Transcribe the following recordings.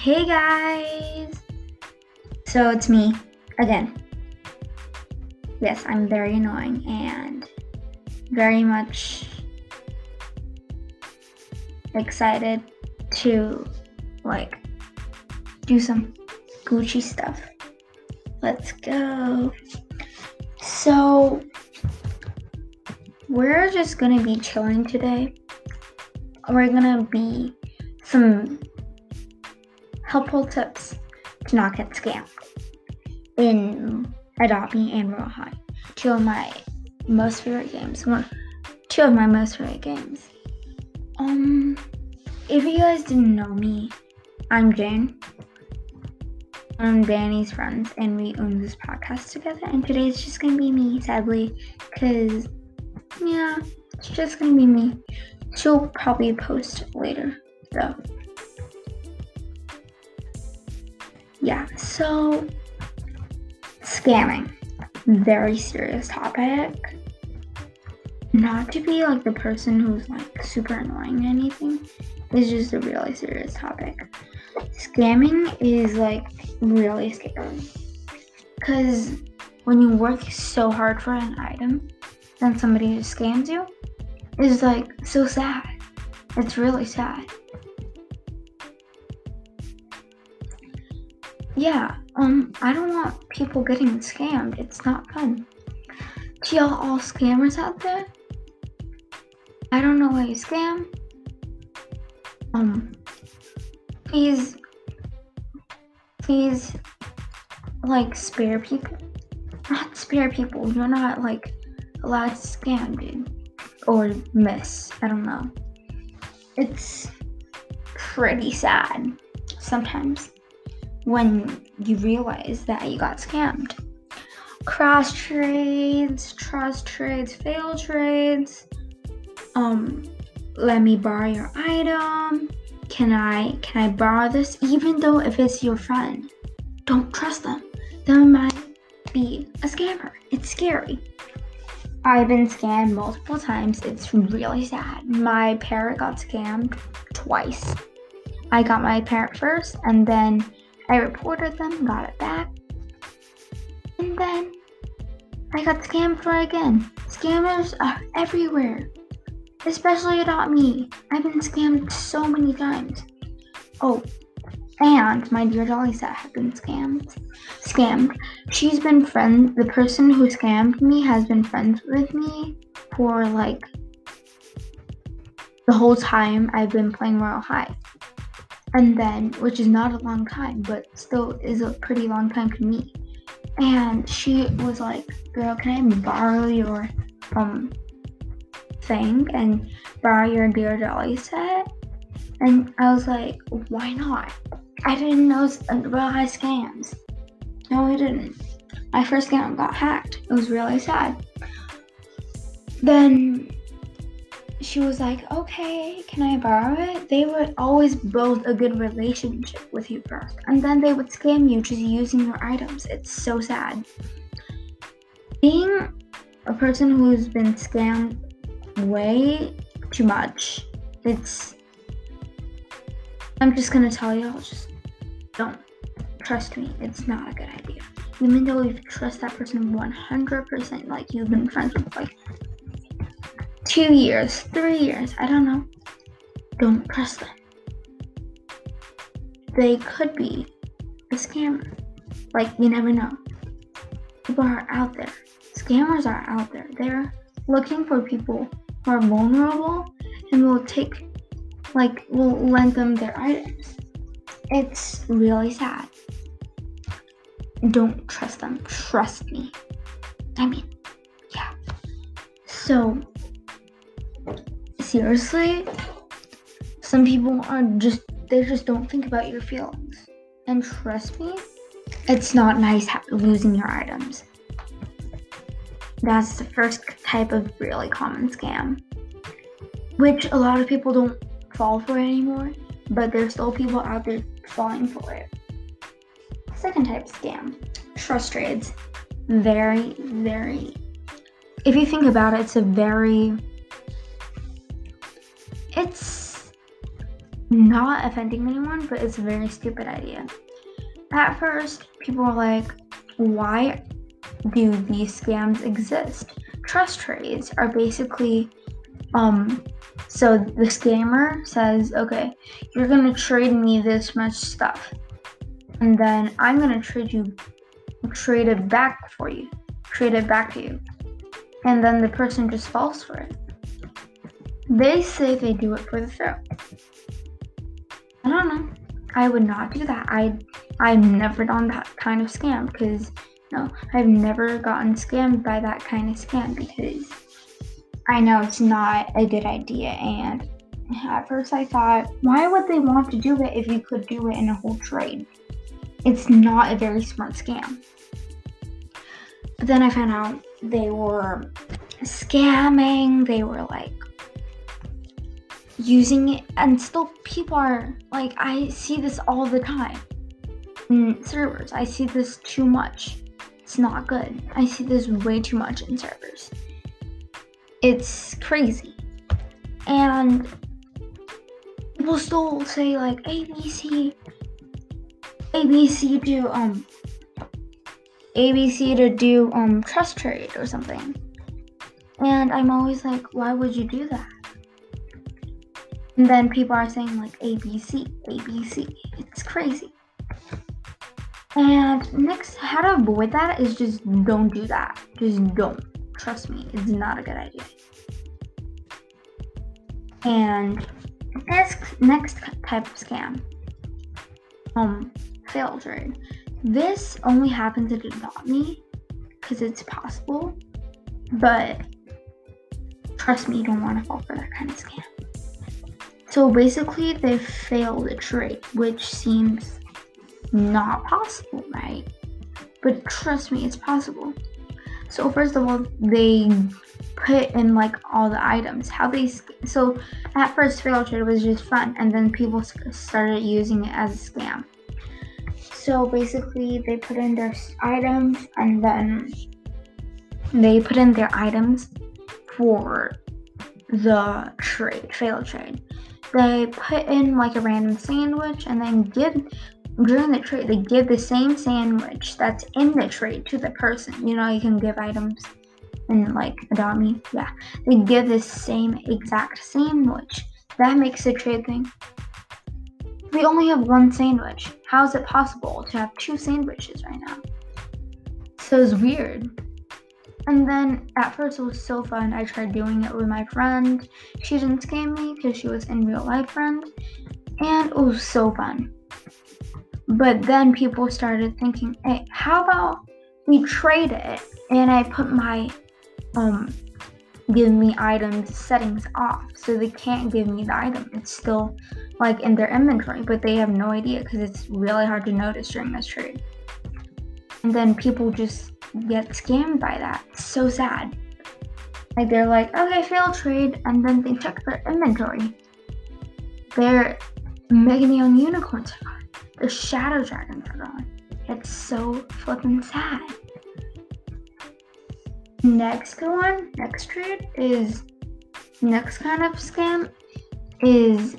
Hey guys! So it's me again. Yes, I'm very annoying and very much excited to like do some Gucci stuff. Let's go. So we're just gonna be chilling today. We're gonna be some helpful tips to not get scammed in Adopt Me and High. Two of my most favorite games. One, two of my most favorite games. Um, if you guys didn't know me, I'm Jane. I'm Danny's friends, and we own this podcast together. And today's just gonna be me, sadly, because yeah, it's just gonna be me. She'll probably post later, so yeah. So scamming, very serious topic. Not to be like the person who's like super annoying or anything. It's just a really serious topic. Scamming is like really scary. Because when you work so hard for an item, then somebody just scams you, it's like so sad. It's really sad. Yeah, um, I don't want people getting scammed. It's not fun. To y'all all scammers out there, I don't know why you scam. Um, please, please, like, spare people. Not spare people. You're not, like, allowed to scam, dude. Or miss. I don't know. It's pretty sad sometimes when you realize that you got scammed. Cross trades, trust trades, fail trades. Um, let me borrow your item. Can I can I borrow this? Even though if it's your friend, don't trust them. They might be a scammer. It's scary. I've been scammed multiple times. It's really sad. My parrot got scammed twice. I got my parrot first, and then I reported them, got it back, and then I got scammed for again. Scammers are everywhere, especially Adopt Me. I've been scammed so many times. Oh, and my dear Dollie set have been scammed. Scammed. She's been friends. The person who scammed me has been friends with me for like the whole time I've been playing Royale High and then which is not a long time but still is a pretty long time to me and she was like girl can i borrow your um thing and borrow your dear Dollie set? And i was like why not? I didn't know about high scams. No i didn't. My first account got hacked. It was really sad. Then she was like, okay, can I borrow it? They would always build a good relationship with you first, and then they would scam you just using your items. It's so sad. Being a person who's been scammed way too much, it's. I'm just gonna tell y'all, just don't trust me. It's not a good idea. Even though you trust that person 100%, like you've been friends with like two years, three years, I don't know. Don't trust them. They could be a scammer. Like, you never know. People are out there. Scammers are out there. They're looking for people who are vulnerable and will take, like, will lend them their items. It's really sad. Don't trust them. Trust me. I mean, yeah. So, seriously, some people are just, they just don't think about your feelings. And trust me, it's not nice losing your items. That's the first type of really common scam, which a lot of people don't fall for anymore, but there's still people out there falling for it. Second type of scam, trust trades. Very, very, if you think about it, it's a very it's not offending anyone, but it's a very stupid idea. At first, people were like, why do these scams exist? Trust trades are basically um so the scammer says, okay, you're gonna trade me this much stuff. And then I'm gonna trade you trade it back for you. Trade it back to you. And then the person just falls for it. They say they do it for the thrill. I don't know. I would not do that. I I've never done that kind of scam because no, I've never gotten scammed by that kind of scam because I know it's not a good idea and at first I thought, why would they want to do it if you could do it in a whole trade? It's not a very smart scam. But then I found out they were scamming, they were like using it, and still people are like, I see this all the time in servers. I see this too much. It's not good. I see this way too much in servers. It's crazy. And people still say like ABC ABC to um ABC to do um trust trade or something. And I'm always like, why would you do that? And then people are saying like ABC, ABC. It's crazy. And next, how to avoid that is just don't do that. Just don't. Trust me, it's not a good idea. And next, next type of scam, um, fail trade. This only happens at me, because it's possible, but trust me, you don't want to fall for that kind of scam. So basically, they failed the trade, which seems not possible, right? But trust me, it's possible. So first of all, they put in like all the items. How they so at first fail trade was just fun, and then people started using it as a scam. So basically, they put in their items, and then they put in their items for the trade fail trade. They put in like a random sandwich, and then give during the trade, they give the same sandwich that's in the trade to the person. You know, you can give items and like me. Yeah, they give the same exact sandwich. That makes the trade thing. We only have one sandwich. How is it possible to have two sandwiches right now? So it's weird. And then at first it was so fun. I tried doing it with my friend. She didn't scam me because she was in real life friend. And it was so fun. But then people started thinking, hey, how about we trade it and I put my um give me items settings off so they can't give me the item. It's still like in their inventory, but they have no idea because it's really hard to notice during this trade. And then people just get scammed by that. So sad. Like they're like, okay, fail trade, and then they check their inventory. They're Mega Neon Unicorns the Shadow Dragons are gone. It's so flippin' sad. Next one, next trade is next kind of scam is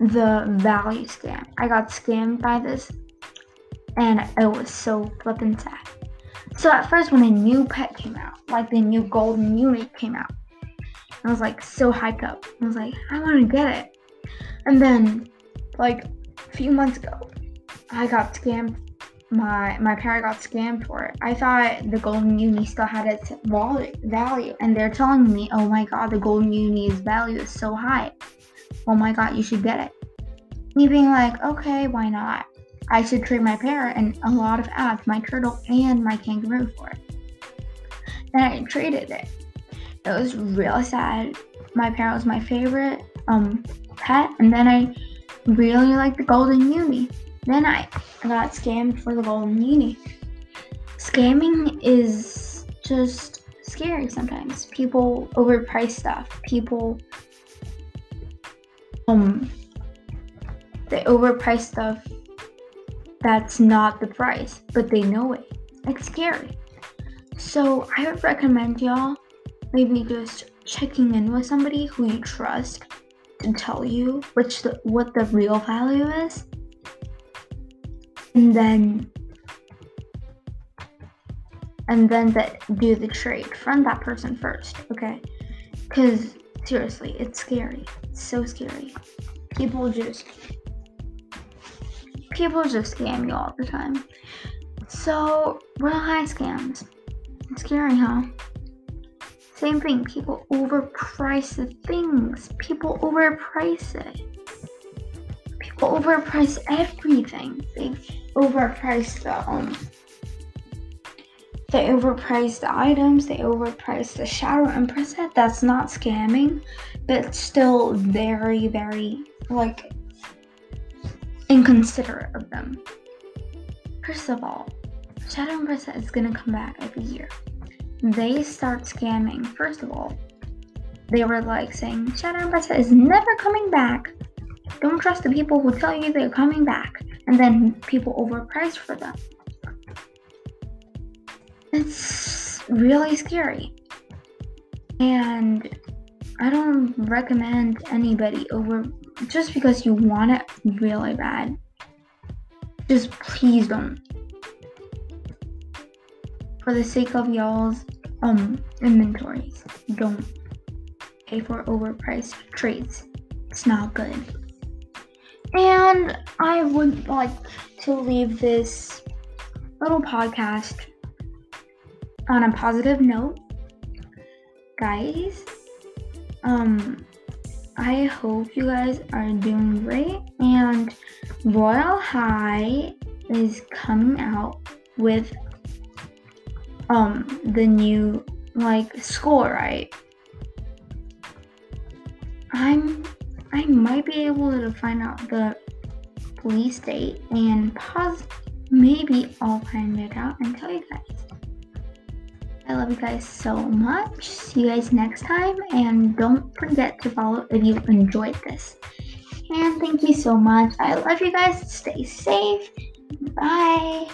the value scam. I got scammed by this and it was so flippin' sad. So at first when a new pet came out, like the new golden unit came out, I was like so hyped up. I was like, I wanna get it. And then like a few months ago, I got scammed. My my parent got scammed for it. I thought the golden uni still had its value, and they're telling me, "Oh my god, the golden uni's value is so high. Oh my god, you should get it." Me being like, "Okay, why not?" I should trade my parrot and a lot of ads, my turtle and my kangaroo for it. Then I traded it. It was really sad. My parrot was my favorite um pet, and then I really liked the golden uni. Then I got scammed for the golden uni. Scamming is just scary sometimes. People overprice stuff. People um they overprice stuff that's not the price, but they know it. It's scary. So I would recommend y'all maybe just checking in with somebody who you trust to tell you which the, what the real value is, and then and then that do the trade from that person first. Okay, because seriously, it's scary. It's so scary. People just people just scam you all the time. So Royale High scams. It's scary, huh? Same thing, people overprice the things. People overprice it. People overprice everything. They overprice the um they overprice the items, they overprice the Shadow Empress. That's not scamming, but still very, very like inconsiderate of them. First of all, Shadow Empress is gonna come back every year they start scamming. First of all, they were like saying Shadow Empress is never coming back. Don't trust the people who tell you they're coming back, and then people overprice for them. It's really scary. And I don't recommend anybody over just because you want it really bad. Just please don't for the sake of y'all's um inventories. Don't pay for overpriced trades. It's not good. And I would like to leave this little podcast on a positive note. Guys, um I hope you guys are doing great and Royale High is coming out with um the new like score, right? I'm I might be able to find out the police date and pause maybe I'll find it out and tell you guys. I love you guys so much. See you guys next time and don't forget to follow if you enjoyed this. And thank you so much. I love you guys. Stay safe. Bye.